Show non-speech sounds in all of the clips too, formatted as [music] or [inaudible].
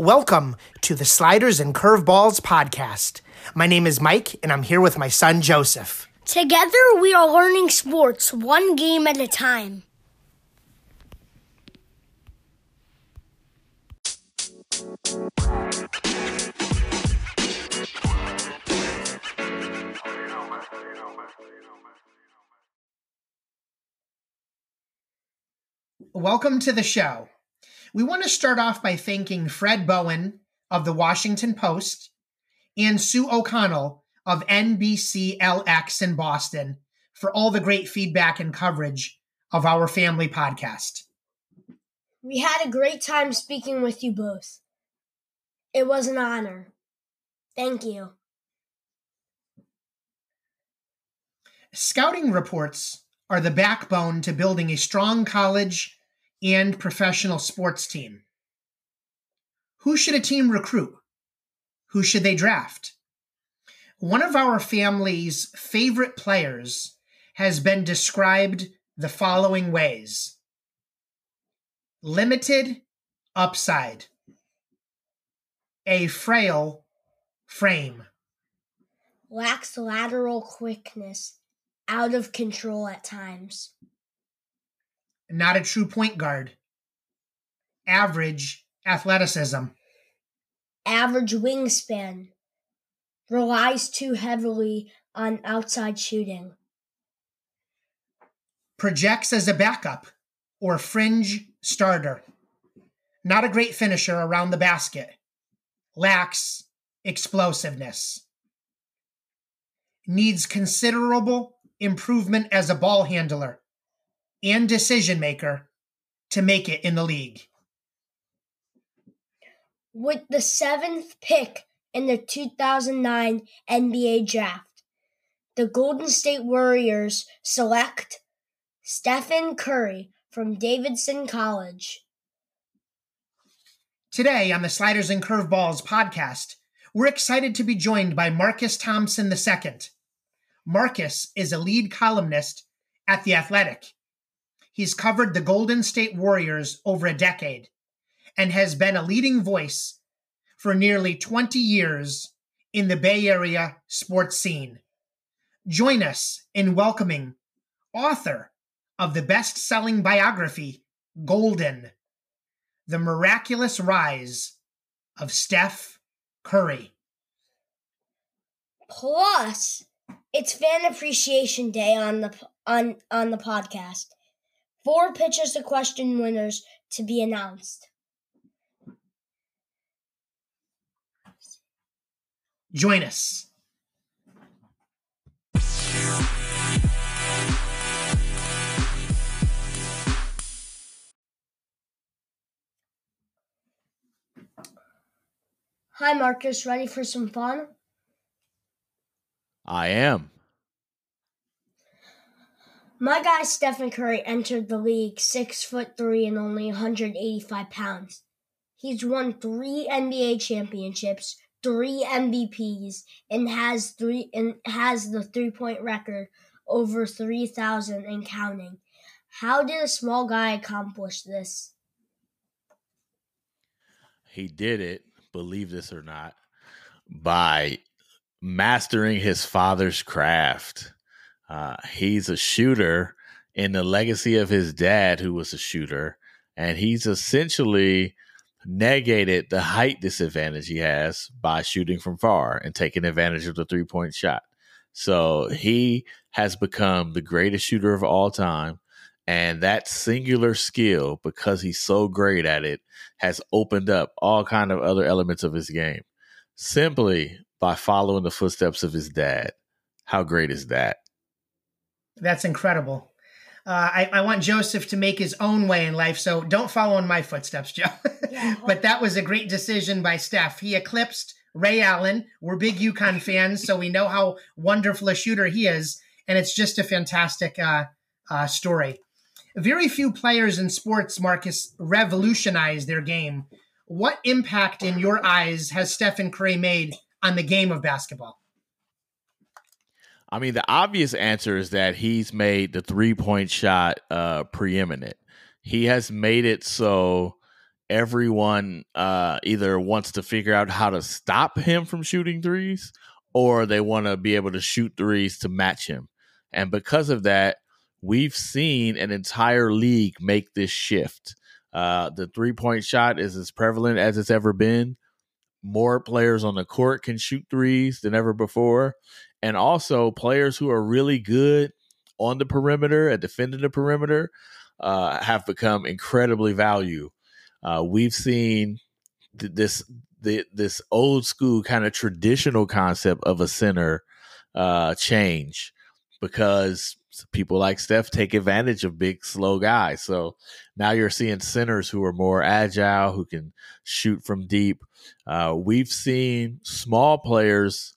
Welcome to the Sliders and Curveballs podcast. My name is Mike, and I'm here with my son Joseph. Together, we are learning sports one game at a time. Welcome to the show. We want to start off by thanking Fred Bowen of the Washington Post and Sue O'Connell of NBCLX in Boston for all the great feedback and coverage of our family podcast. We had a great time speaking with you both. It was an honor. Thank you. Scouting reports are the backbone to building a strong college and professional sports team. Who should a team recruit? Who should they draft? One of our family's favorite players has been described the following ways limited upside, a frail frame, Lacks lateral quickness, out of control at times. Not a true point guard, average athleticism, Average wingspan. Relies too heavily on outside shooting. projects as a backup or fringe starter, not a great finisher around the basket, lacks explosiveness, needs considerable improvement as a ball handler and decision maker to make it in the league. With the seventh pick in the 2009 NBA draft, the Golden State Warriors select Stephen Curry from Davidson College. Today on the Sliders and Curveballs podcast, we're excited to be joined by Marcus Thompson II. Marcus is a lead columnist at The Athletic. He's covered the Golden State Warriors over a decade and has been a leading voice for nearly 20 years in the Bay Area sports scene. Join us in welcoming author of the best selling biography, Golden The Miraculous Rise of Steph Curry. Plus, it's Fan Appreciation Day on the on on the podcast. Four pitches to question winners to be announced. Join us. Hi, Marcus. Ready for some fun? I am. My guy Stephen Curry entered the league six foot three and only 185 pounds. He's won three NBA championships, three MVPs, and has three and has the three point record over 3,000 and counting. How did a small guy accomplish this? He did it, believe this or not, by mastering his father's craft. Uh, he's a shooter in the legacy of his dad, who was a shooter, and he's essentially negated the height disadvantage he has by shooting from far and taking advantage of the three point shot. So he has become the greatest shooter of all time. And that singular skill, because he's so great at it, has opened up all kind of other elements of his game simply by following the footsteps of his dad. How great is that? That's incredible. Uh, I, I want Joseph to make his own way in life, so don't follow in my footsteps, Joe. Yeah. [laughs] but that was a great decision by Steph. He eclipsed Ray Allen. We're big UConn [laughs] fans, so we know how wonderful a shooter he is, and it's just a fantastic uh, uh, story. Very few players in sports, Marcus, revolutionized their game. What impact, in your eyes, has Stephen Curry made on the game of basketball? I mean, the obvious answer is that he's made the three point shot uh, preeminent. He has made it so everyone uh, either wants to figure out how to stop him from shooting threes or they want to be able to shoot threes to match him. And because of that, we've seen an entire league make this shift. Uh, the three point shot is as prevalent as it's ever been. More players on the court can shoot threes than ever before. And also, players who are really good on the perimeter, at defending the perimeter, uh, have become incredibly value. Uh, we've seen th- this this old school kind of traditional concept of a center uh, change because people like Steph take advantage of big, slow guys. So now you're seeing centers who are more agile, who can shoot from deep. Uh, we've seen small players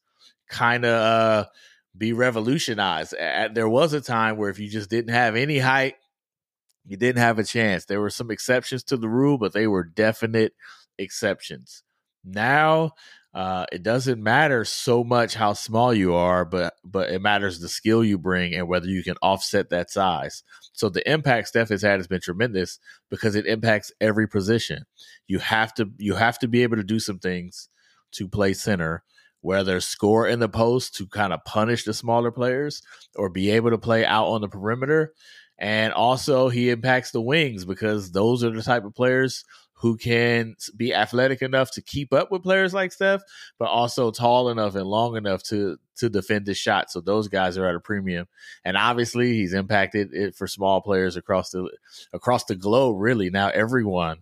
kind of uh, be revolutionized. At, there was a time where if you just didn't have any height, you didn't have a chance. There were some exceptions to the rule, but they were definite exceptions. Now, uh, it doesn't matter so much how small you are, but but it matters the skill you bring and whether you can offset that size. So the impact Steph has had has been tremendous because it impacts every position. You have to you have to be able to do some things to play center, whether score in the post to kind of punish the smaller players or be able to play out on the perimeter. And also he impacts the wings because those are the type of players who can be athletic enough to keep up with players like Steph, but also tall enough and long enough to to defend the shot. So those guys are at a premium, and obviously he's impacted it for small players across the across the globe. Really, now everyone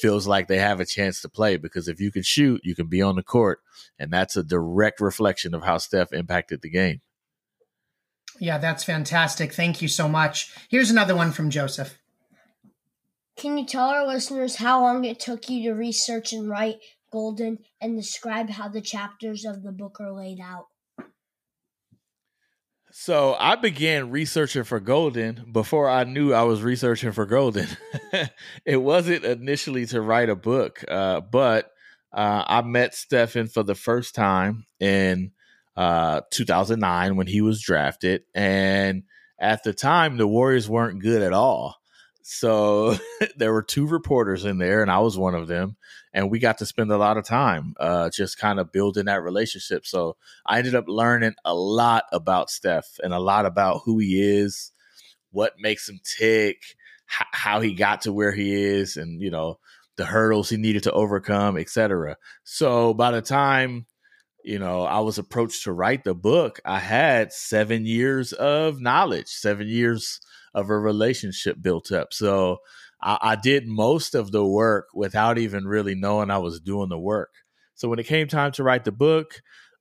feels like they have a chance to play because if you can shoot, you can be on the court, and that's a direct reflection of how Steph impacted the game. Yeah, that's fantastic. Thank you so much. Here's another one from Joseph. Can you tell our listeners how long it took you to research and write Golden and describe how the chapters of the book are laid out? So I began researching for Golden before I knew I was researching for Golden. [laughs] it wasn't initially to write a book, uh, but uh, I met Stephen for the first time in uh, 2009 when he was drafted. And at the time, the Warriors weren't good at all. So [laughs] there were two reporters in there, and I was one of them. And we got to spend a lot of time uh, just kind of building that relationship. So I ended up learning a lot about Steph and a lot about who he is, what makes him tick, h- how he got to where he is, and, you know, the hurdles he needed to overcome, etc. So by the time you know, I was approached to write the book, I had seven years of knowledge, seven years of a relationship built up. So I, I did most of the work without even really knowing I was doing the work. So when it came time to write the book,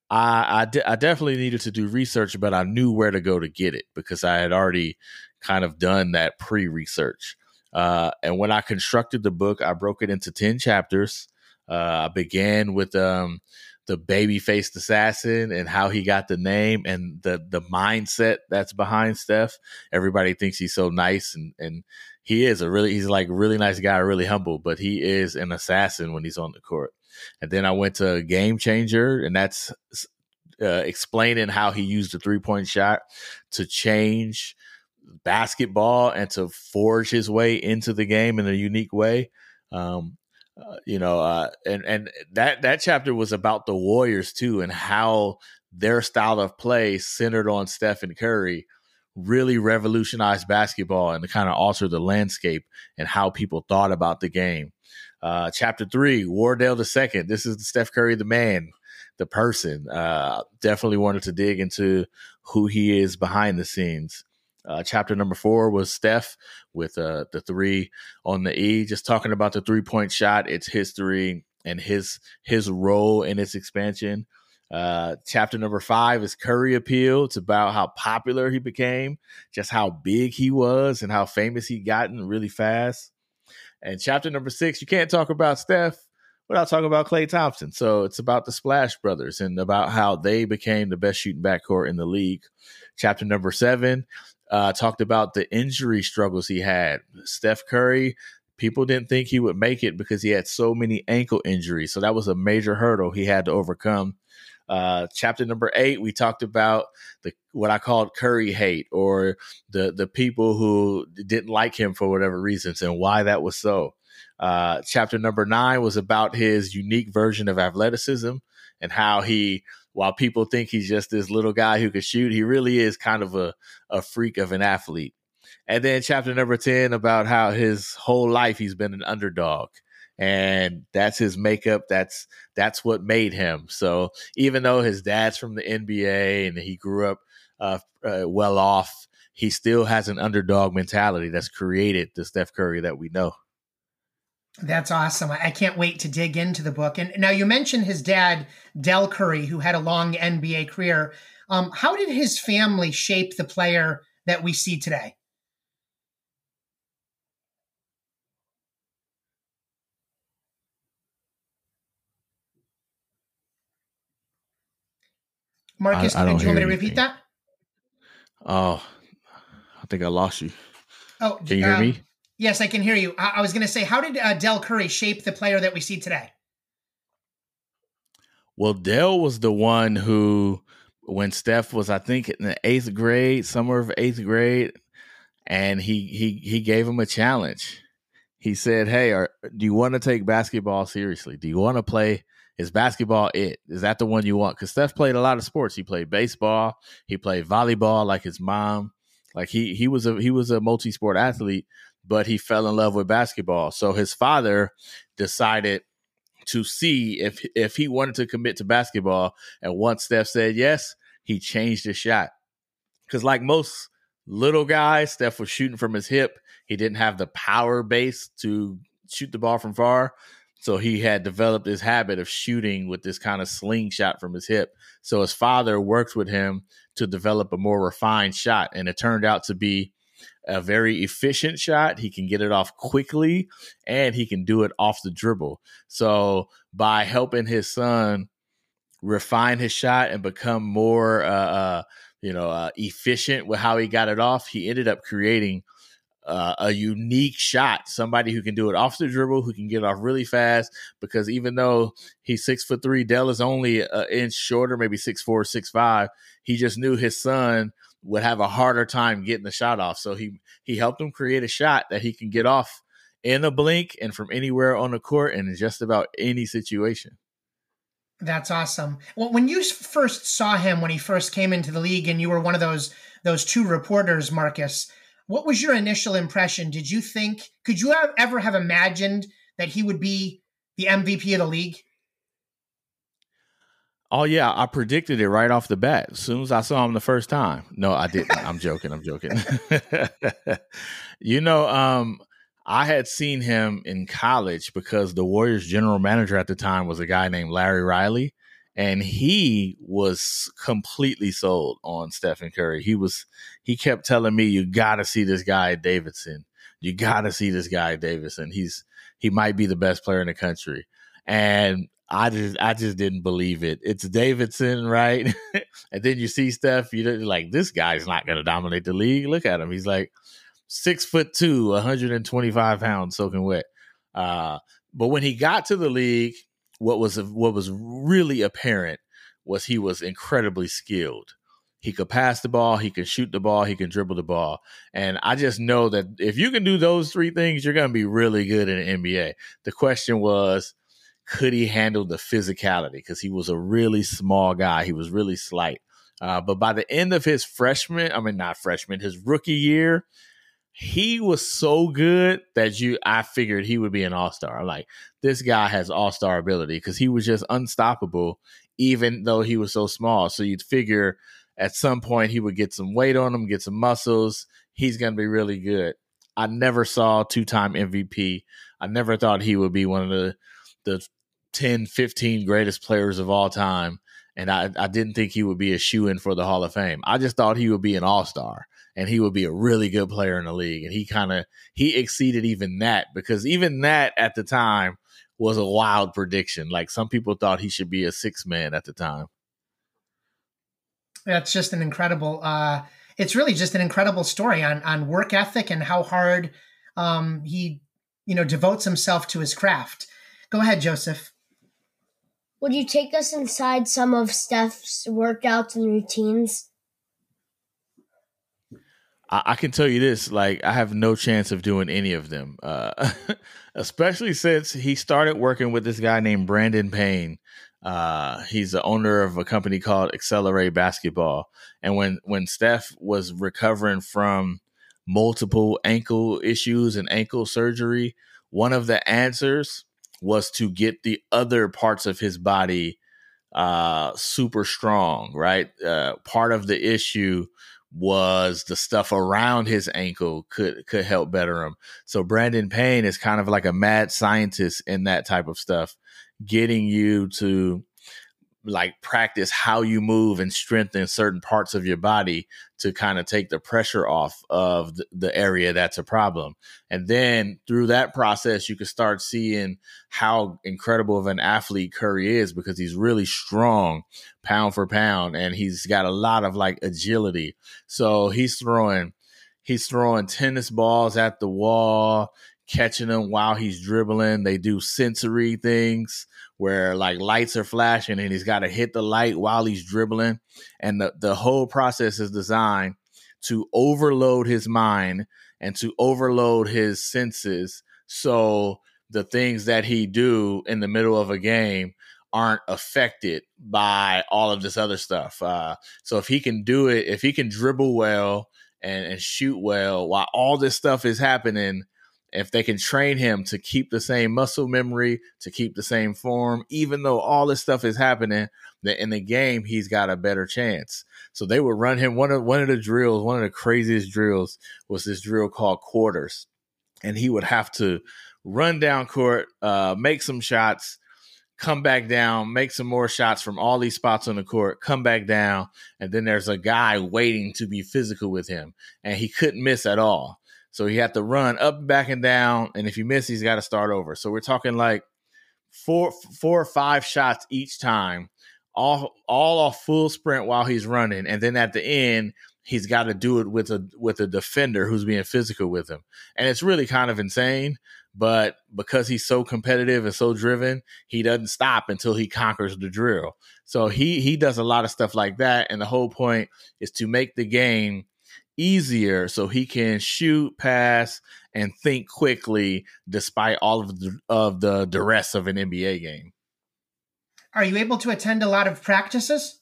I, I, de- I, definitely needed to do research, but I knew where to go to get it because I had already kind of done that pre research. Uh, and when I constructed the book, I broke it into 10 chapters. Uh, I began with um, the baby faced assassin and how he got the name and the the mindset that's behind Steph. Everybody thinks he's so nice and and he is a really he's like really nice guy, really humble, but he is an assassin when he's on the court. And then I went to Game Changer, and that's uh, explaining how he used the three point shot to change basketball and to forge his way into the game in a unique way. Um, uh, you know, uh, and and that that chapter was about the Warriors too, and how their style of play centered on Stephen Curry really revolutionized basketball and to kind of altered the landscape and how people thought about the game. Uh, chapter three, Wardell the second. This is Steph Curry, the man, the person. Uh, definitely wanted to dig into who he is behind the scenes. Uh, chapter number four was Steph with uh, the three on the E, just talking about the three point shot, its history, and his his role in its expansion. Uh, chapter number five is Curry Appeal. It's about how popular he became, just how big he was, and how famous he gotten really fast. And chapter number six, you can't talk about Steph without talking about Klay Thompson. So it's about the Splash Brothers and about how they became the best shooting backcourt in the league. Chapter number seven uh, talked about the injury struggles he had. Steph Curry, people didn't think he would make it because he had so many ankle injuries. So that was a major hurdle he had to overcome. Uh, chapter number eight, we talked about the what I called Curry hate, or the the people who didn't like him for whatever reasons, and why that was so. Uh, chapter number nine was about his unique version of athleticism and how he, while people think he's just this little guy who can shoot, he really is kind of a, a freak of an athlete. And then chapter number 10 about how his whole life he's been an underdog and that's his makeup that's that's what made him so even though his dad's from the nba and he grew up uh, uh, well off he still has an underdog mentality that's created the steph curry that we know that's awesome. I can't wait to dig into the book. And now you mentioned his dad, Del Curry, who had a long NBA career. Um, how did his family shape the player that we see today? Marcus, I, I do you want me to repeat that? Oh, I think I lost you. Oh, can you hear me? Yes, I can hear you. I, I was going to say, how did uh, Del Curry shape the player that we see today? Well, Del was the one who, when Steph was, I think, in the eighth grade, somewhere of eighth grade, and he he he gave him a challenge. He said, "Hey, are, do you want to take basketball seriously? Do you want to play is basketball it? Is that the one you want? Because Steph played a lot of sports. He played baseball. He played volleyball like his mom. Like he he was a he was a multi sport athlete, but he fell in love with basketball. So his father decided to see if if he wanted to commit to basketball. And once Steph said yes, he changed his shot. Because like most little guys, Steph was shooting from his hip. He didn't have the power base to shoot the ball from far. So he had developed this habit of shooting with this kind of slingshot from his hip. So his father worked with him to develop a more refined shot. And it turned out to be a very efficient shot. He can get it off quickly and he can do it off the dribble. So by helping his son refine his shot and become more, uh, uh, you know, uh, efficient with how he got it off, he ended up creating – uh, a unique shot, somebody who can do it off the dribble, who can get off really fast. Because even though he's six foot three, Del is only an inch shorter, maybe six four, six five. He just knew his son would have a harder time getting the shot off, so he he helped him create a shot that he can get off in a blink and from anywhere on the court and in just about any situation. That's awesome. Well, when you first saw him when he first came into the league, and you were one of those those two reporters, Marcus what was your initial impression? Did you think, could you have, ever have imagined that he would be the MVP of the league? Oh yeah, I predicted it right off the bat. As soon as I saw him the first time. No, I didn't. I'm joking. I'm joking. [laughs] you know, um, I had seen him in college because the Warriors general manager at the time was a guy named Larry Riley and he was completely sold on Stephen Curry. He was he kept telling me, "You got to see this guy Davidson. You got to see this guy Davidson. He's he might be the best player in the country." And I just I just didn't believe it. It's Davidson, right? [laughs] and then you see Steph, you're like, this guy's not going to dominate the league. Look at him. He's like six foot two, 125 pounds, soaking wet. Uh, but when he got to the league, what was what was really apparent was he was incredibly skilled. He could pass the ball, he could shoot the ball, he can dribble the ball. And I just know that if you can do those three things, you're going to be really good in the NBA. The question was, could he handle the physicality? Because he was a really small guy, he was really slight. Uh, but by the end of his freshman, I mean, not freshman, his rookie year, he was so good that you I figured he would be an all-star. Like this guy has all-star ability because he was just unstoppable even though he was so small. So you'd figure at some point he would get some weight on him, get some muscles. He's to be really good. I never saw two-time MVP. I never thought he would be one of the the 10, 15 greatest players of all time. And I, I didn't think he would be a shoo in for the Hall of Fame. I just thought he would be an all star and he would be a really good player in the league. And he kind of he exceeded even that because even that at the time was a wild prediction. Like some people thought he should be a six man at the time. That's just an incredible. uh It's really just an incredible story on on work ethic and how hard um he you know devotes himself to his craft. Go ahead, Joseph. Would you take us inside some of Steph's workouts and routines? I, I, can tell you this: like, I have no chance of doing any of them, uh, [laughs] especially since he started working with this guy named Brandon Payne. Uh, he's the owner of a company called Accelerate Basketball. And when when Steph was recovering from multiple ankle issues and ankle surgery, one of the answers was to get the other parts of his body uh, super strong. Right, uh, part of the issue was the stuff around his ankle could could help better him. So Brandon Payne is kind of like a mad scientist in that type of stuff, getting you to like practice how you move and strengthen certain parts of your body to kind of take the pressure off of the, the, area that's a problem. And then through that process, you can start seeing how incredible of an athlete Curry is because he's really strong pound for pound and he's got a lot of like agility. So he's throwing he's throwing tennis balls at the wall, catching him while he's dribbling. They do sensory things where like lights are flashing and he's got to hit the light while he's dribbling. And the, the whole process is designed to overload his mind and to overload his senses. So the things that he do in the middle of a game aren't affected by all of this other stuff. Uh, so if he can do it, if he can dribble well and, and shoot well while all this stuff is happening, if they can train him to keep the same muscle memory, to keep the same form, even though all this stuff is happening, that in the game he's got a better chance. So they would run him one of one of the drills, one of the craziest drills was this drill called quarters, and he would have to run down court, uh, make some shots, come back down, make some more shots from all these spots on the court, come back down, and then there's a guy waiting to be physical with him, and he couldn't miss at all. So he had to run up, back, and down. And if he misses, he's got to start over. So we're talking like four, four or five shots each time, all all off full sprint while he's running. And then at the end, he's got to do it with a with a defender who's being physical with him. And it's really kind of insane. But because he's so competitive and so driven, he doesn't stop until he conquers the drill. So he he does a lot of stuff like that. And the whole point is to make the game easier so he can shoot, pass, and think quickly despite all of the, of the duress of an NBA game. Are you able to attend a lot of practices?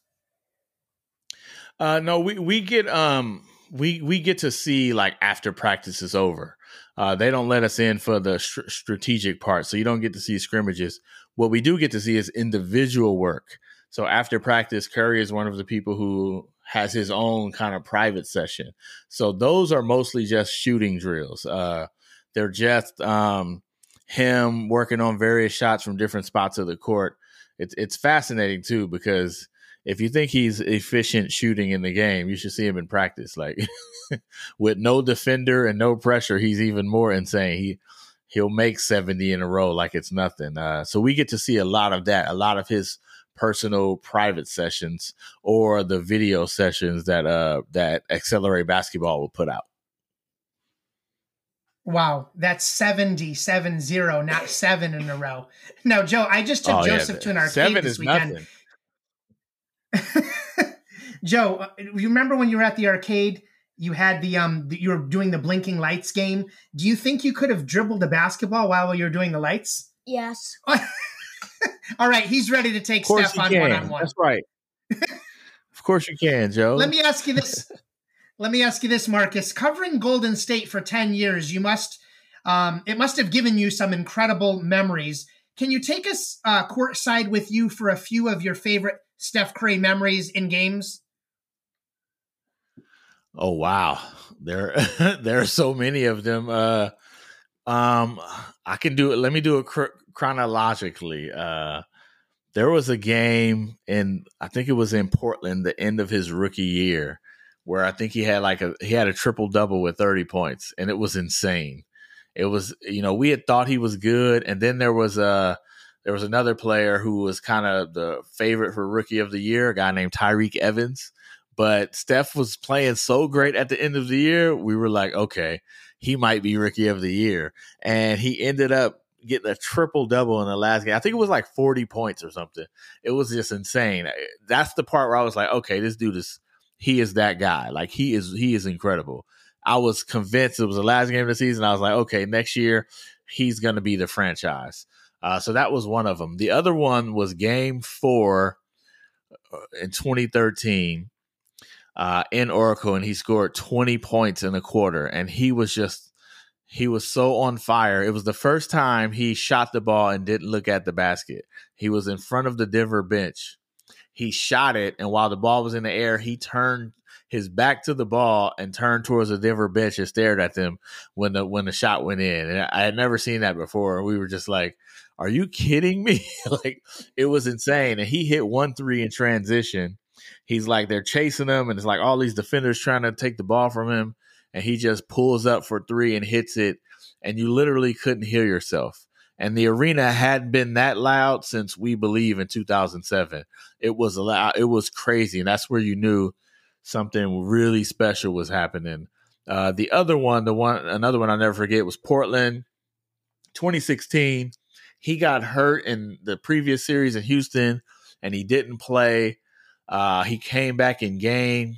Uh, no, we we get um we we get to see like after practice is over. Uh, they don't let us in for the str- strategic part, so you don't get to see scrimmages. What we do get to see is individual work. So after practice, Curry is one of the people who has his own kind of private session. So those are mostly just shooting drills. Uh, they're just um, him working on various shots from different spots of the court. It's it's fascinating too because if you think he's efficient shooting in the game, you should see him in practice. Like [laughs] with no defender and no pressure, he's even more insane. He he'll make 70 in a row like it's nothing. Uh, so we get to see a lot of that, a lot of his personal private sessions or the video sessions that uh that Accelerate Basketball will put out. Wow, that's 70, 7 0, not [laughs] seven in a row. Now, Joe, I just took oh, Joseph yeah, to an arcade seven this weekend. [laughs] Joe, uh, you remember when you were at the arcade? You had the um, you were doing the blinking lights game. Do you think you could have dribbled a basketball while you were doing the lights? Yes. [laughs] [laughs] All right, he's ready to take Steph on one on one. That's right. [laughs] of course you can, Joe. Let me ask you this. [laughs] Let me ask you this, Marcus. Covering Golden State for 10 years, you must um, it must have given you some incredible memories. Can you take us uh, courtside with you for a few of your favorite Steph Curry memories in games? Oh wow, there there are so many of them. Uh, um, I can do it. Let me do cr- chronologically. Uh, there was a game in I think it was in Portland, the end of his rookie year, where I think he had like a he had a triple double with 30 points, and it was insane. It was you know we had thought he was good, and then there was a there was another player who was kind of the favorite for rookie of the year, a guy named Tyreke Evans. But Steph was playing so great at the end of the year, we were like, okay, he might be rookie of the year, and he ended up getting a triple double in the last game. I think it was like 40 points or something. It was just insane. That's the part where I was like, okay, this dude is he is that guy. Like he is he is incredible. I was convinced it was the last game of the season. I was like, okay, next year he's going to be the franchise. Uh, so that was one of them. The other one was Game Four uh, in 2013 uh, in Oracle, and he scored 20 points in a quarter, and he was just he was so on fire. It was the first time he shot the ball and didn't look at the basket. He was in front of the Denver bench. He shot it, and while the ball was in the air, he turned his back to the ball and turned towards the Denver bench and stared at them when the when the shot went in. And I had never seen that before. We were just like, "Are you kidding me?" [laughs] like it was insane. And he hit one three in transition. He's like they're chasing him, and it's like all these defenders trying to take the ball from him and he just pulls up for three and hits it, and you literally couldn't hear yourself. And the arena hadn't been that loud since we believe in 2007. It was loud. It was crazy, and that's where you knew something really special was happening. Uh, the other one, the one, another one I never forget was Portland, 2016. He got hurt in the previous series in Houston, and he didn't play. Uh, he came back in game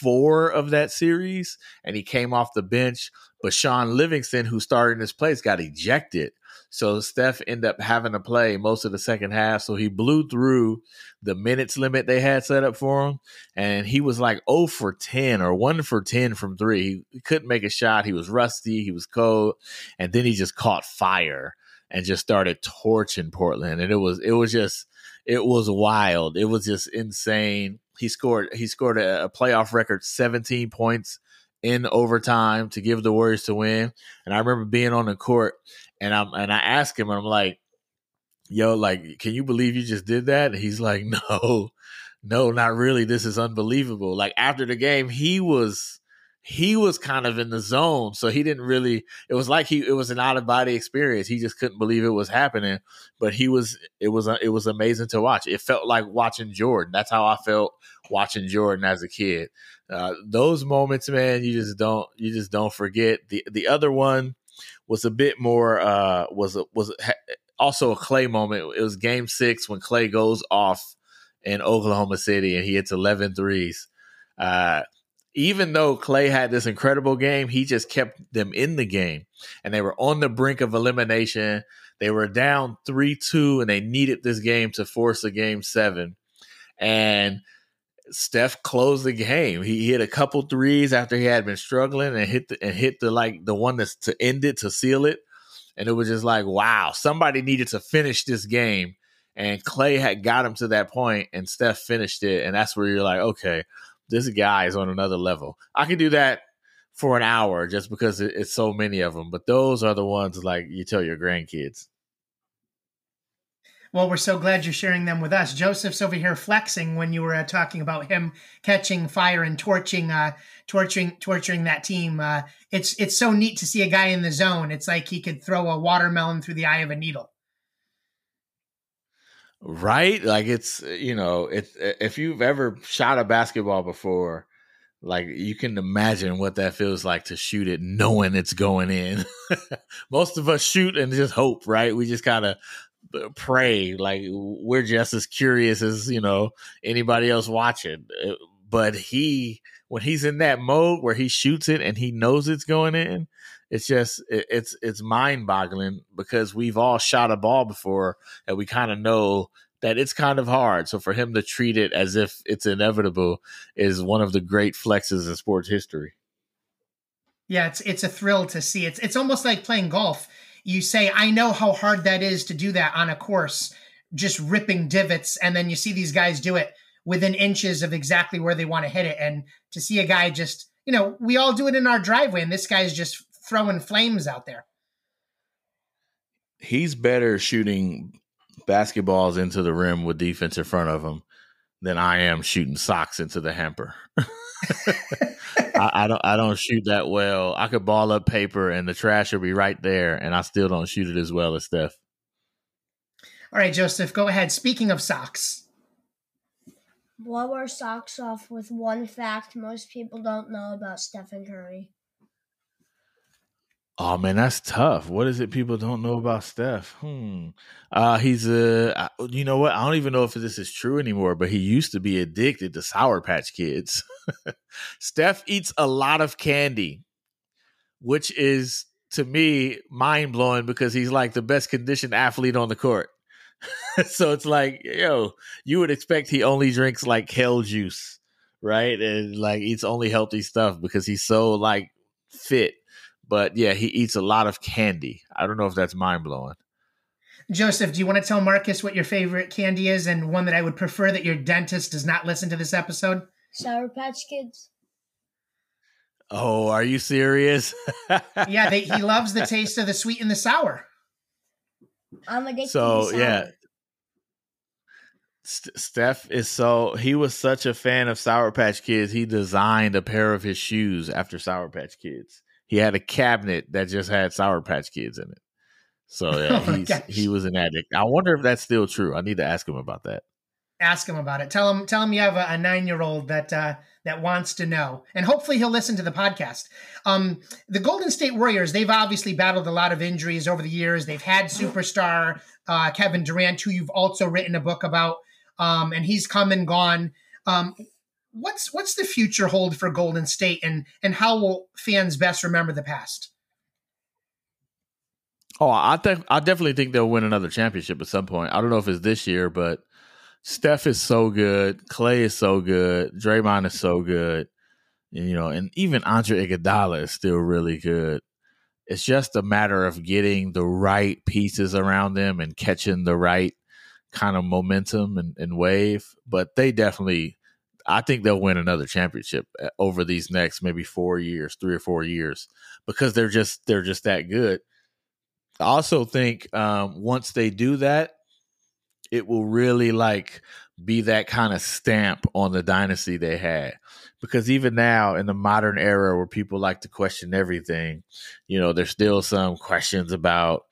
four of that series, and he came off the bench. But Shaun Livingston, who started in his place, got ejected. So Steph ended up having to play most of the second half. So he blew through the minutes limit they had set up for him. And he was like 0 for 10 or 1 for 10 from three. He couldn't make a shot. He was rusty. He was cold. And then he just caught fire and just started torching Portland. And it was, it was just, it was wild. It was just insane. He scored he scored a, a playoff record 17 points in overtime to give the Warriors to win. And I remember being on the court and I'm and I asked him and I'm like, yo, like, can you believe you just did that? And he's like, [laughs] no, no, not really. This is unbelievable. Like after the game, he was he was kind of in the zone. So he didn't really, it was like he, it was an out of body experience. He just couldn't believe it was happening, but he was, it was, it was amazing to watch. It felt like watching Jordan. That's how I felt watching Jordan as a kid. Uh, those moments, man, you just don't, you just don't forget. The, the other one was a bit more, uh, was, was also a Klay moment. It was game six when Klay goes off in Oklahoma City and he hits 11 threes. Uh, even though Klay had this incredible game, he just kept them in the game. And they were on the brink of elimination. They were down 3 2, and they needed this game to force a game seven. And Steph closed the game. He hit a couple threes after he had been struggling and hit the, and hit the like the one that's to end it to seal it. And it was just like, wow, somebody needed to finish this game. And Klay had got him to that point, and Steph finished it. And that's where you're like, okay, this guy is on another level. I can do that for an hour just because it's so many of them. But those are the ones like you tell your grandkids. Well, we're so glad you're sharing them with us. Joseph's over here flexing when you were uh, talking about him catching fire and torching, uh, torturing, torturing that team. Uh, it's it's so neat to see a guy in the zone. It's like he could throw a watermelon through the eye of a needle right? Like it's you know it's if you've ever shot a basketball before like you can imagine what that feels like to shoot it knowing it's going in. [laughs] Most of us shoot and just hope right? We just kind of uh, pray. Like we're just as curious as you know anybody else watching. Uh, but he when he's in that mode where he shoots it and he knows it's going in it's just it's it's mind boggling because we've all shot a ball before and we kind of know that it's kind of hard. So for him to treat it as if it's inevitable is one of the great flexes in sports history. Yeah, it's it's a thrill to see. It's it's almost like playing golf. You say, I know how hard that is to do that on a course, just ripping divots, and then you see these guys do it within inches of exactly where they want to hit it. And to see a guy just, you know, we all do it in our driveway, and this guy's just throwing flames out there. He's better shooting basketballs into the rim with defense in front of him than I am shooting socks into the hamper. [laughs] I, I, don't I don't shoot that well. I could ball up paper and the trash will be right there, and I still don't shoot it as well as Steph. All right, Joseph, go ahead. Speaking of socks. Blow our socks off with one fact most people don't know about Stephen Curry. Oh man, that's tough. What is it people don't know about Steph? Hmm. Uh, he's a. You know what? I don't even know if this is true anymore. But he used to be addicted to Sour Patch Kids. [laughs] Steph eats a lot of candy. which is to me mind blowing because he's like the best conditioned athlete on the court. [laughs] so it's like, yo, you would expect he only drinks like hell juice, right? And like eats only healthy stuff because he's so like fit. But yeah, he eats a lot of candy. I don't know if that's mind blowing. Joseph, do you want to tell Marcus what your favorite candy is and one that I would prefer that your dentist does not listen to this episode? Sour Patch Kids. Oh, are you serious? [laughs] yeah, they, he [laughs] loves the taste of the sweet and the sour. I'm addicted so, yeah. St- Steph is so he was such a fan of Sour Patch Kids. He designed a pair of his shoes after Sour Patch Kids. He had a cabinet that just had Sour Patch Kids in it. So [laughs] yeah, oh he was an addict. I wonder if that's still true. I need to ask him about that. Ask him about it. Tell him tell him you have a, a nine year old that uh, that wants to know, and hopefully he'll listen to the podcast. Um, the Golden State Warriors they've obviously battled a lot of injuries over the years. They've had superstar uh, Kevin Durant, who you've also written a book about, um, and he's come and gone. Um, what's what's the future hold for Golden State, and and how will fans best remember the past? Oh, I think I definitely think they'll win another championship at some point. I don't know if it's this year, but Steph is so good, Klay is so good, Draymond is so good, you know, and even Andre Iguodala is still really good. It's just a matter of getting the right pieces around them and catching the right kind of momentum and, and wave. But they definitely, I think they'll win another championship uh, over these next maybe four years, three or four years, because they're just they're just that good I also think um, once they do that, it will really like be that kind of stamp on the dynasty they had. Because even now in the modern era where people like to question everything, you know, there's still some questions about,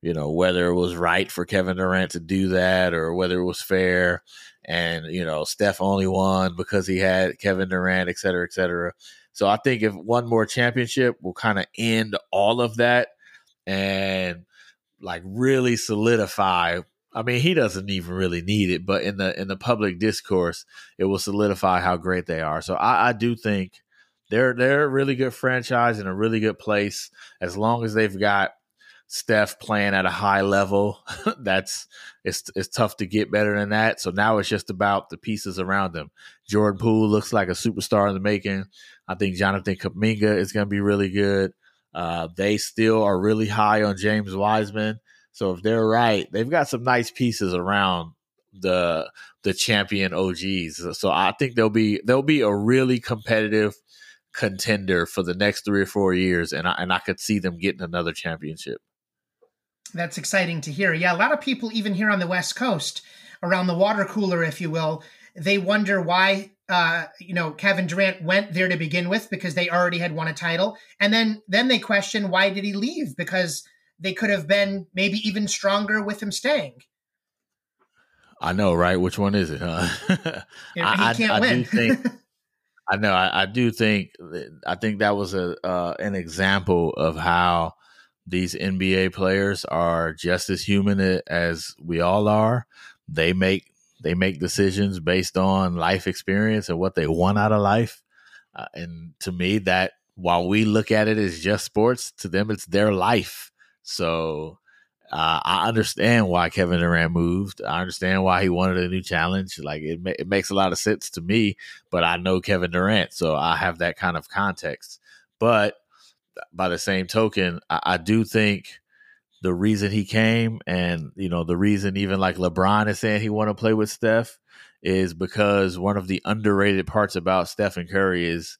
you know, whether it was right for Kevin Durant to do that or whether it was fair. And, you know, Steph only won because he had Kevin Durant, et cetera, et cetera. So I think if one more championship will kind of end all of that and like really solidify I mean, he doesn't even really need it, but in the in the public discourse, it will solidify how great they are. So I, I do think they're they're a really good franchise in a really good place as long as they've got Steph playing at a high level. [laughs] that's it's it's tough to get better than that. So now it's just about the pieces around them. Jordan Poole looks like a superstar in the making. I think Jonathan Kuminga is going to be really good. Uh, they still are really high on James Wiseman. So if they're right, they've got some nice pieces around the the champion OGs. So I think they'll be they'll be a really competitive contender for the next three or four years, and I, and I could see them getting another championship. That's exciting to hear. Yeah, a lot of people, even here on the West Coast, around the water cooler, if you will, they wonder why uh, you know, Kevin Durant went there to begin with because they already had won a title, and then then they question why did he leave because they could have been maybe even stronger with him staying. I know, right? Which one is it? Huh? [laughs] he I, can't I, win. I think, [laughs] I know. I, I, do think. I think that was a uh, an example of how these NBA players are just as human as we all are. They make they make decisions based on life experience and what they want out of life. Uh, and to me, that while we look at it as just sports, to them it's their life. So uh, I understand why Kevin Durant moved. I understand why he wanted a new challenge. Like it, ma- it makes a lot of sense to me. But I know Kevin Durant, so I have that kind of context. But by the same token, I, I do think the reason he came and you know the reason even like LeBron is saying he want to play with Steph is because one of the underrated parts about Stephen Curry is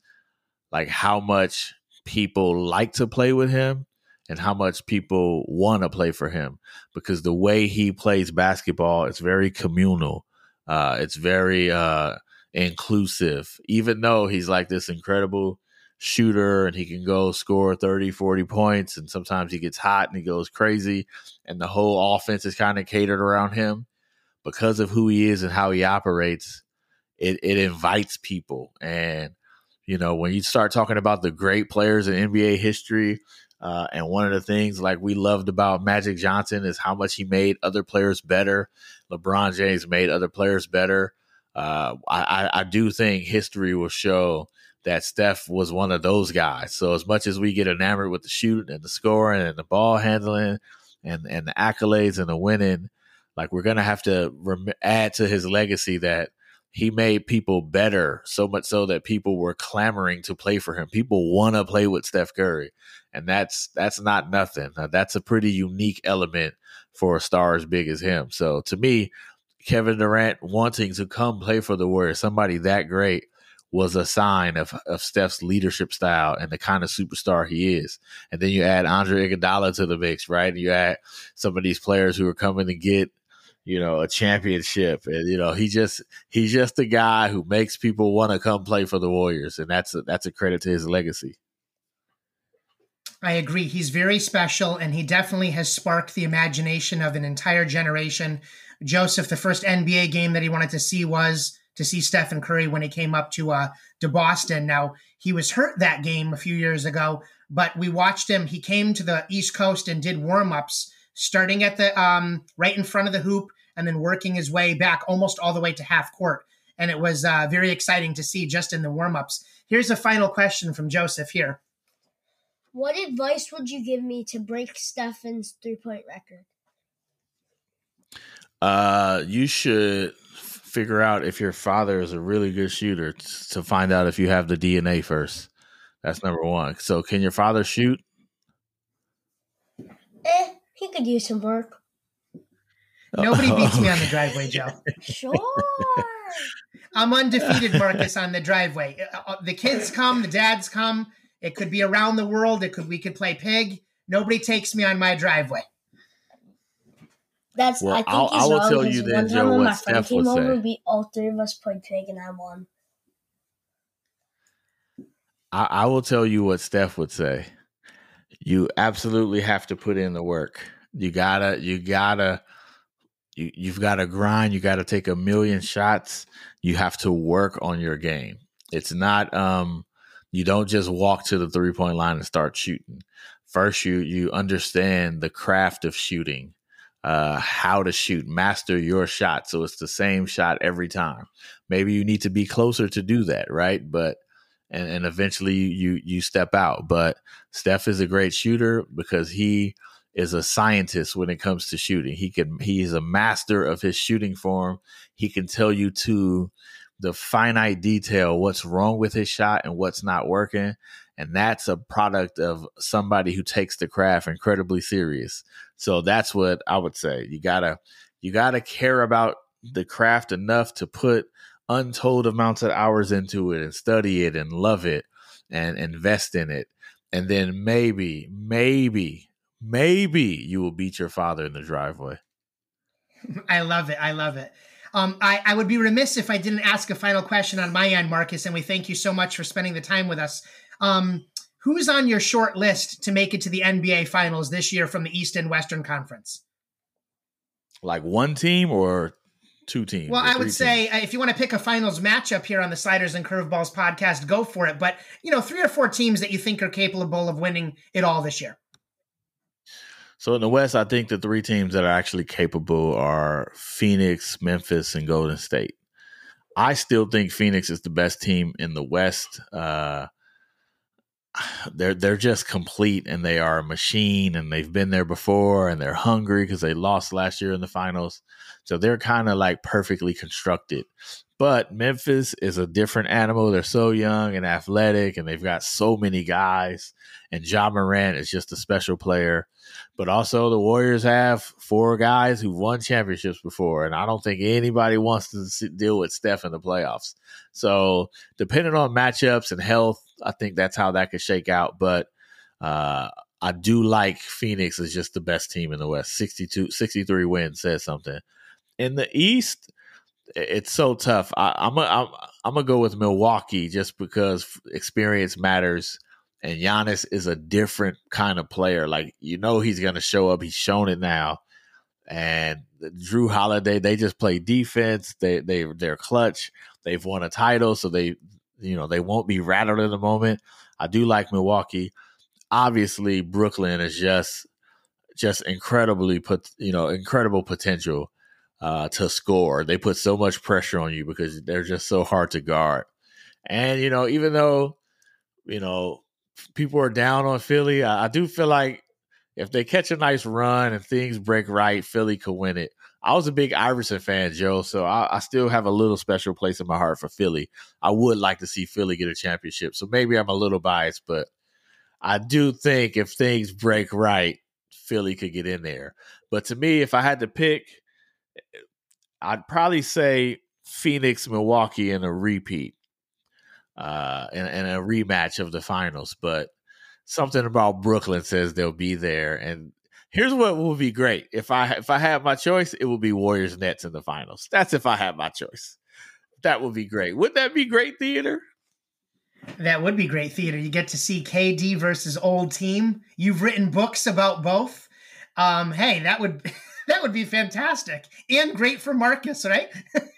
like how much people like to play with him and how much people want to play for him. Because the way he plays basketball it's very communal uh it's very uh inclusive. Even though he's like this incredible shooter and he can go score 30, 40 points. And sometimes he gets hot and he goes crazy. And the whole offense is kind of catered around him because of who he is and how he operates. It, it invites people. And, you know, when you start talking about the great players in NBA history, uh, and one of the things like we loved about Magic Johnson is how much he made other players better. LeBron James made other players better. Uh, I, I do think history will show that Steph was one of those guys. So as much as we get enamored with the shooting and the scoring and the ball handling and and the accolades and the winning, like we're gonna have to rem- add to his legacy that he made people better so much so that people were clamoring to play for him. People want to play with Steph Curry, and that's that's not nothing. Now, that's a pretty unique element for a star as big as him. So to me, Kevin Durant wanting to come play for the Warriors, somebody that great, was a sign of, of Steph's leadership style and the kind of superstar he is. And then you add Andre Iguodala to the mix, right? And you add some of these players who are coming to get, you know, a championship. And, you know, he just, he's just a guy who makes people want to come play for the Warriors. And that's a, that's a credit to his legacy. I agree. He's very special, and he definitely has sparked the imagination of an entire generation. Joseph, the first NBA game that he wanted to see was to see Stephen Curry when he came up to uh, to Boston. Now he was hurt that game a few years ago, but we watched him. He came to the East Coast and did warm ups, starting at the um, right in front of the hoop, and then working his way back almost all the way to half court. And it was uh, very exciting to see just in the warm ups. Here's a final question from Joseph here. What advice would you give me to break Stephen's three point record? Uh, you should figure out if your father is a really good shooter to find out if you have the DNA first. That's number one. So, can your father shoot? Eh, he could use some work. Nobody beats me [laughs] on the driveway, Joe. Sure. I'm undefeated, Marcus, on the driveway. Uh, uh, The kids come, the dads come. It could be around the world. It could we could play pig. Nobody takes me on my driveway. That's Well, I think I'll- he's I will wrong, tell you then, one Joe, time when what my friend Steph would came over, say. we all three of us played pig and I won. I, I will tell you what Steph would say. You absolutely have to put in the work. You gotta, you gotta, you, you've got to grind. You got to take a million shots. You have to work on your game. It's not, um, you don't just walk to the three point line and start shooting. First, you you understand the craft of shooting, uh, how to shoot, master your shot, so it's the same shot every time. Maybe you need to be closer to do that, right? But and and eventually you you step out. But Steph is a great shooter because he is a scientist when it comes to shooting. He can he is a master of his shooting form. He can tell you to the finite detail what's wrong with his shot and what's not working. And that's a product of somebody who takes the craft incredibly serious. So that's what I would say. You gotta you gotta care about the craft enough to put untold amounts of hours into it and study it and love it and invest in it. And then maybe, maybe, maybe you will beat your father in the driveway. [laughs] I love it. I love it. Um, I, I would be remiss if I didn't ask a final question on my end, Marcus, and we thank you so much for spending the time with us. Um, who's on your short list to make it to the NBA Finals this year from the East and Western Conference? Like one team or two teams? Well, I would say teams? uh, if you want to pick a finals matchup here on the Sliders and Curveballs podcast, go for it. But, you know, three or four teams that you think are capable of winning it all this year. So in the West, I think the three teams that are actually capable are Phoenix, Memphis, and Golden State. I still think Phoenix is the best team in the West. Uh, they're they're just complete and they are a machine and they've been there before and they're hungry because they lost last year in the finals. So they're kind of like perfectly constructed. But Memphis is a different animal. They're so young and athletic and they've got so many guys. And Ja Morant is just a special player. But also the Warriors have four guys who've won championships before. And I don't think anybody wants to deal with Steph in the playoffs. So depending on matchups and health, I think that's how that could shake out. But uh, I do like Phoenix is just the best team in the West. 62, 63 wins says something. In the East, it's so tough. I, I'm a, I'm I'm gonna go with Milwaukee just because experience matters, and Giannis is a different kind of player. Like you know, he's gonna show up. He's shown it now. And Jrue Holiday, they just play defense. They they they're clutch. They've won a title, so they you know they won't be rattled in the moment. I do like Milwaukee. Obviously, Brooklyn is just just incredibly put you know incredible potential uh, to score. They put so much pressure on you because they're just so hard to guard. And you know, even though you know people are down on Philly, I, I do feel like if they catch a nice run and things break right, Philly could win it. I was a big Iverson fan, Joe, so I, I, still have a little special place in my heart for Philly. I would like to see Philly get a championship, so maybe I'm a little biased, but I do think if things break right, Philly could get in there. But to me, if I had to pick, eh, I'd probably say Phoenix, Milwaukee in a repeat, uh, and, and a rematch of the finals. But something about Brooklyn says they'll be there, and here's what will be great if I if I had my choice, it would be Warriors Nets in the finals. That's if I had my choice. That would be great. Wouldn't that be great theater? That would be great theater. You get to see KD versus old team. You've written books about both. Um, hey, that would [laughs] that would be fantastic and great for Marcus, right? [laughs]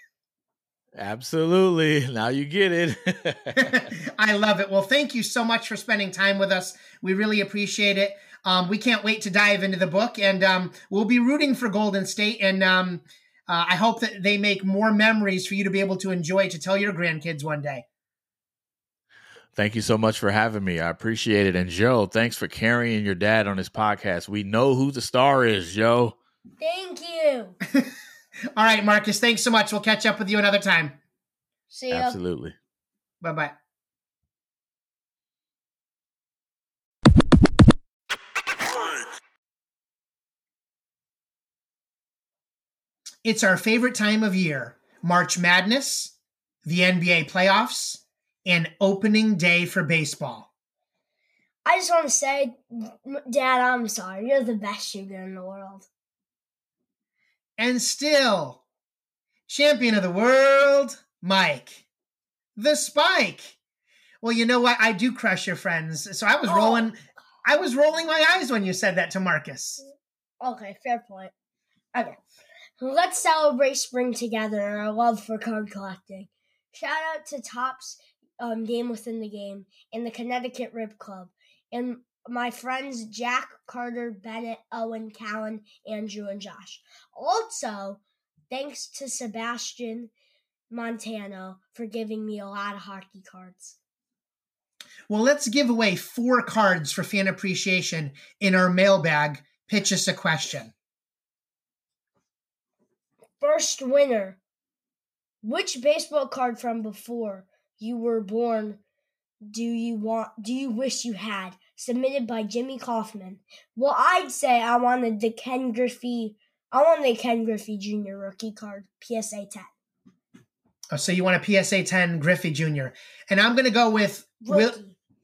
Absolutely. [laughs] Now you get it. [laughs] [laughs] I love it. Well, thank you so much for spending time with us. We really appreciate it. Um, we can't wait to dive into the book, and um, we'll be rooting for Golden State. And um, uh, I hope that they make more memories for you to be able to enjoy to tell your grandkids one day. Thank you so much for having me. I appreciate it. And Joe, thanks for carrying your dad on this podcast. We know who the star is, Joe. Thank you. All right, Marcus. Thanks so much. We'll catch up with you another time. See you. Absolutely. Bye bye. It's our favorite time of year March Madness, the NBA playoffs, and opening day for baseball. I just want to say, Dad, I'm sorry. You're the best shooter in the world. And still, champion of the world, Mike. The Spike. Well, you know what? I do crush your friends. So I was oh. rolling I was rolling my eyes when you said that to Marcus. Okay, fair point. Okay. Let's celebrate spring together and our love for card collecting. Shout out to Topps um, Game Within the Game and the Connecticut Rib Club and my friends Jack, Carter, Bennett, Owen, Callan, Andrew, and Josh. Also, thanks to Sebastian Montano for giving me a lot of hockey cards. Well, let's give away four cards for fan appreciation in our mailbag. Pitch us a question. First winner. Which baseball card from before you were born do you want do you wish you had? Submitted by Jimmy Kaufman. Well, I'd say I wanted the Ken Griffey I want the Ken Griffey Jr. rookie card, PSA 10. Oh, so you want a PSA 10 Griffey Jr. And I'm going to go with rookie.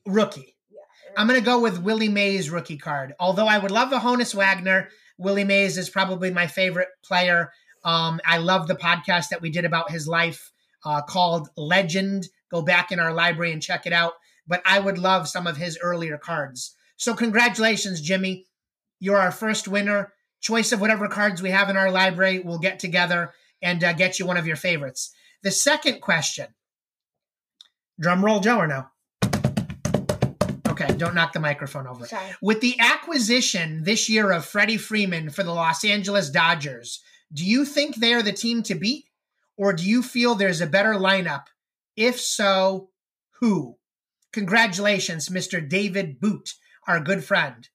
Will, rookie. Yeah, I'm going to go with Willie Mays rookie card. Although I would love a Honus Wagner, Willie Mays is probably my favorite player um, I love the podcast that we did about his life uh, called Legend. Go back in our library and check it out. But I would love some of his earlier cards. So, congratulations, Jimmy. You're our first winner. Choice of whatever cards we have in our library. We'll get together and uh, get you one of your favorites. The second question drum roll, Joe, or no? Okay, don't knock the microphone over. Sorry. With the acquisition this year of Freddie Freeman for the Los Angeles Dodgers, do you think they are the team to beat, or do you feel there's a better lineup? If so, who? Congratulations, Mr. David Boot, our good friend.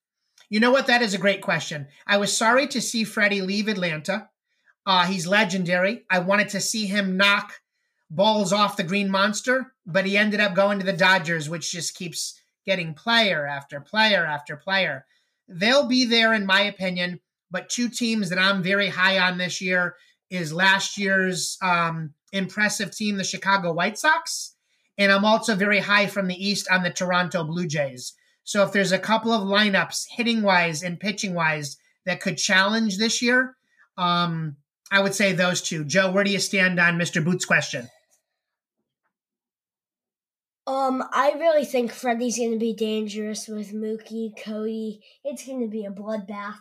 You know what? That is a great question. I was sorry to see Freddie leave Atlanta. Uh, he's legendary. I wanted to see him knock balls off the Green Monster, but he ended up going to the Dodgers, which just keeps getting player after player after player. They'll be there, in my opinion, but two teams that I'm very high on this year is last year's um, impressive team, the Chicago White Sox. And I'm also very high from the East on the Toronto Blue Jays. So if there's a couple of lineups, hitting wise and pitching wise, that could challenge this year, um, I would say those two. Joe, where do you stand on Mr. Boots' question? Um, I really think Freddie's going to be dangerous with Mookie, Cody. It's going to be a bloodbath.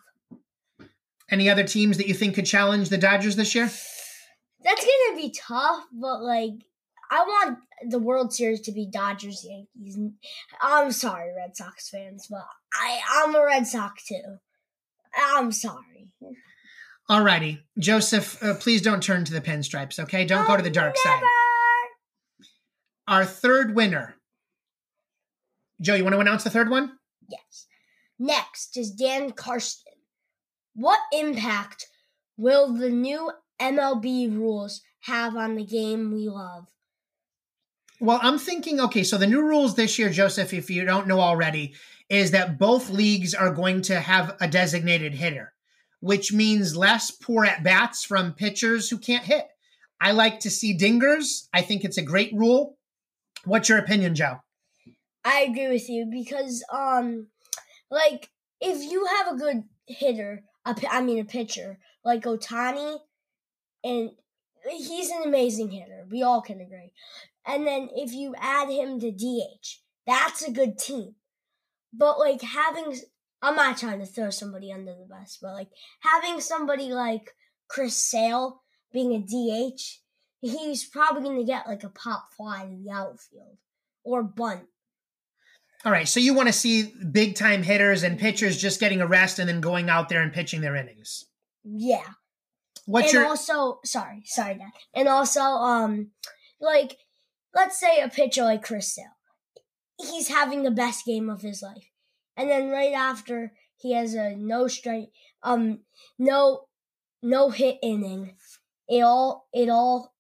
Any other teams that you think could challenge the Dodgers this year? That's gonna be tough, but like I want the World Series to be Dodgers Yankees. I'm sorry, Red Sox fans, but I I'm a Red Sox too. I'm sorry. Alrighty, Joseph, uh, please don't turn to the pinstripes. Okay, don't go to the dark never. side. our third winner. Joe, you want to announce the third one? Yes. Next is Dan Karsten. What impact will the new MLB rules have on the game we love? Well, I'm thinking, okay, so the new rules this year, Joseph, if you don't know already, is that both leagues are going to have a designated hitter, which means less poor at bats from pitchers who can't hit. I like to see dingers. I think it's a great rule. What's your opinion, Joe? I agree with you because, um, like if you have a good hitter, a, I mean a pitcher like Ohtani, and he's an amazing hitter. We all can agree. And then if you add him to DH, that's a good team. But like having, I'm not trying to throw somebody under the bus, but like having somebody like Chris Sale being a DH, he's probably going to get like a pop fly to the outfield or bunt. All right, so you want to see big time hitters and pitchers just getting a rest and then going out there and pitching their innings. Yeah. What's and your also sorry, sorry, Dad. And also, um, like let's say a pitcher like Chris Sale, he's having the best game of his life, and then right after he has a no strike, um, no, no hit inning. It all it all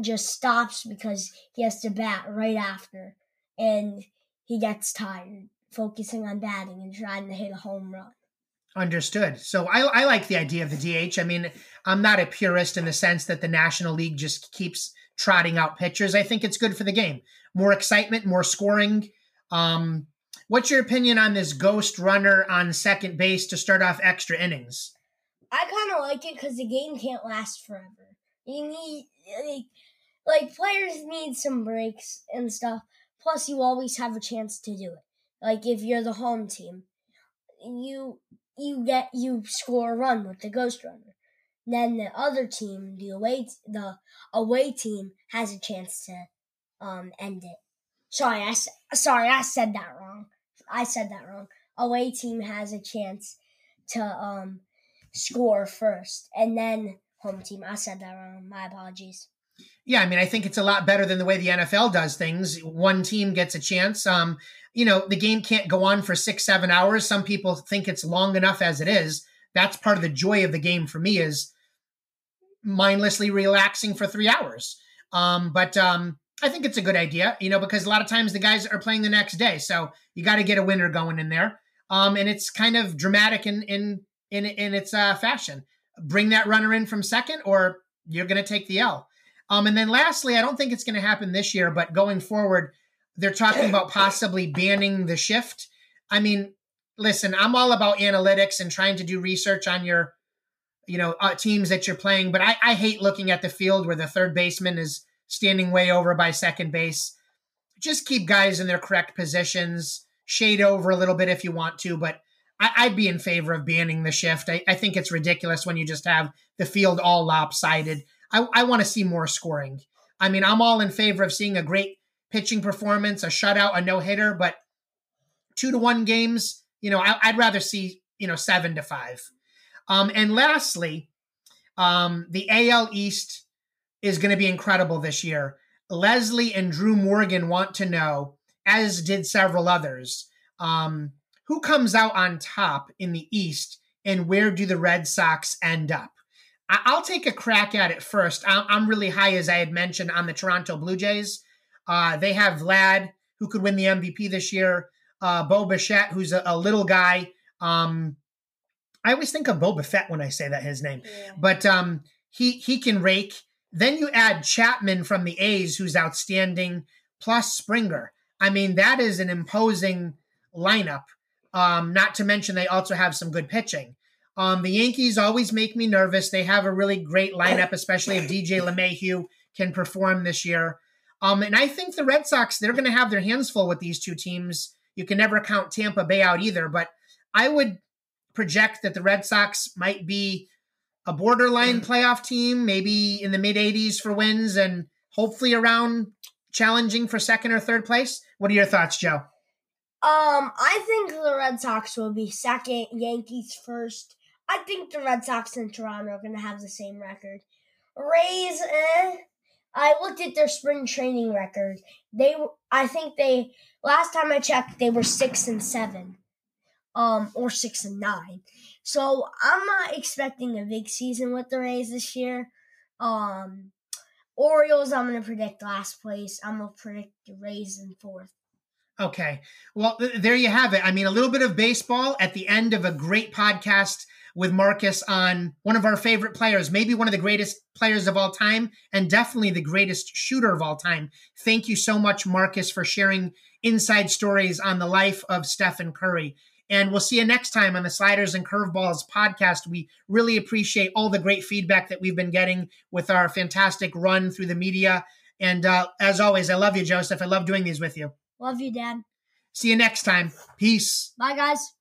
just stops because he has to bat right after, and he gets tired focusing on batting and trying to hit a home run. Understood. So I, I like the idea of the DH. I mean, I'm not a purist in the sense that the National League just keeps trotting out pitchers. I think it's good for the game. More excitement, more scoring. Um, what's your opinion on this ghost runner on second base to start off extra innings? I kind of like it because the game can't last forever. You need like, like players need some breaks and stuff. Plus, you always have a chance to do it. Like if you're the home team, you you get you score a run with the ghost runner. Then the other team, the away the away team, has a chance to um end it. Sorry, I sorry I said that wrong. I said that wrong. Away team has a chance to um score first, and then home team. I said that wrong. My apologies. Yeah, I mean, I think it's a lot better than the way the NFL does things. One team gets a chance. Um, you know, the game can't go on for six, seven hours. Some people think it's long enough as it is. That's part of the joy of the game for me is mindlessly relaxing for three hours. Um, but um, I think it's a good idea, you know, because a lot of times the guys are playing the next day, so you got to get a winner going in there. Um, and it's kind of dramatic in in in in its uh, fashion. Bring that runner in from second, or you're going to take the L. Um, and then lastly, I don't think it's going to happen this year, but going forward, they're talking about possibly banning the shift. I mean, listen, I'm all about analytics and trying to do research on your, you know, uh, teams that you're playing, but I, I hate looking at the field where the third baseman is standing way over by second base. Just keep guys in their correct positions, shade over a little bit if you want to, but I, would be in favor of banning the shift. I, I think it's ridiculous when you just have the field all lopsided. I, I want to see more scoring. I mean, I'm all in favor of seeing a great pitching performance, a shutout, a no hitter, but two to one games, you know, I, would rather see, you know, seven to five. Um, and lastly, um, the AL East is going to be incredible this year. Leslie and Drew Morgan want to know, as did several others, um, who comes out on top in the East and where do the Red Sox end up? I'll take a crack at it first. I'm really high, as I had mentioned, on the Toronto Blue Jays. Uh, they have Vlad, who could win the MVP this year. Uh, Bo Bichette, who's a, a little guy. Um, I always think of Boba Fett when I say that his name, yeah. but um, he he can rake. Then you add Chapman from the A's, who's outstanding, plus Springer. I mean, that is an imposing lineup. Um, not to mention they also have some good pitching. Um, the Yankees always make me nervous. They have a really great lineup, especially if DJ LeMahieu can perform this year. Um, and I think the Red Sox, they're going to have their hands full with these two teams. You can never count Tampa Bay out either, but I would project that the Red Sox might be a borderline playoff team, maybe in the mid 80s for wins and hopefully around challenging for second or third place. What are your thoughts, Joe? Um, I think the Red Sox will be second, Yankees first, I think the Red Sox and Toronto are going to have the same record. Rays, eh. I, I looked at their spring training record. They, I think they last time I checked, they were six and seven, um, or six and nine. So I'm not expecting a big season with the Rays this year. Um, Orioles, I'm going to predict last place. I'm going to predict the Rays in fourth. Okay. Well, th- there you have it. I mean, a little bit of baseball at the end of a great podcast with Marcus on one of our favorite players, maybe one of the greatest players of all time, and definitely the greatest shooter of all time. Thank you so much, Marcus, for sharing inside stories on the life of Stephen Curry. And we'll see you next time on the Sliders and Curveballs podcast. We really appreciate all the great feedback that we've been getting with our fantastic run through the media. And uh, as always, I love you, Joseph. I love doing these with you. Love you, Dad. See you next time. Peace. Bye, guys.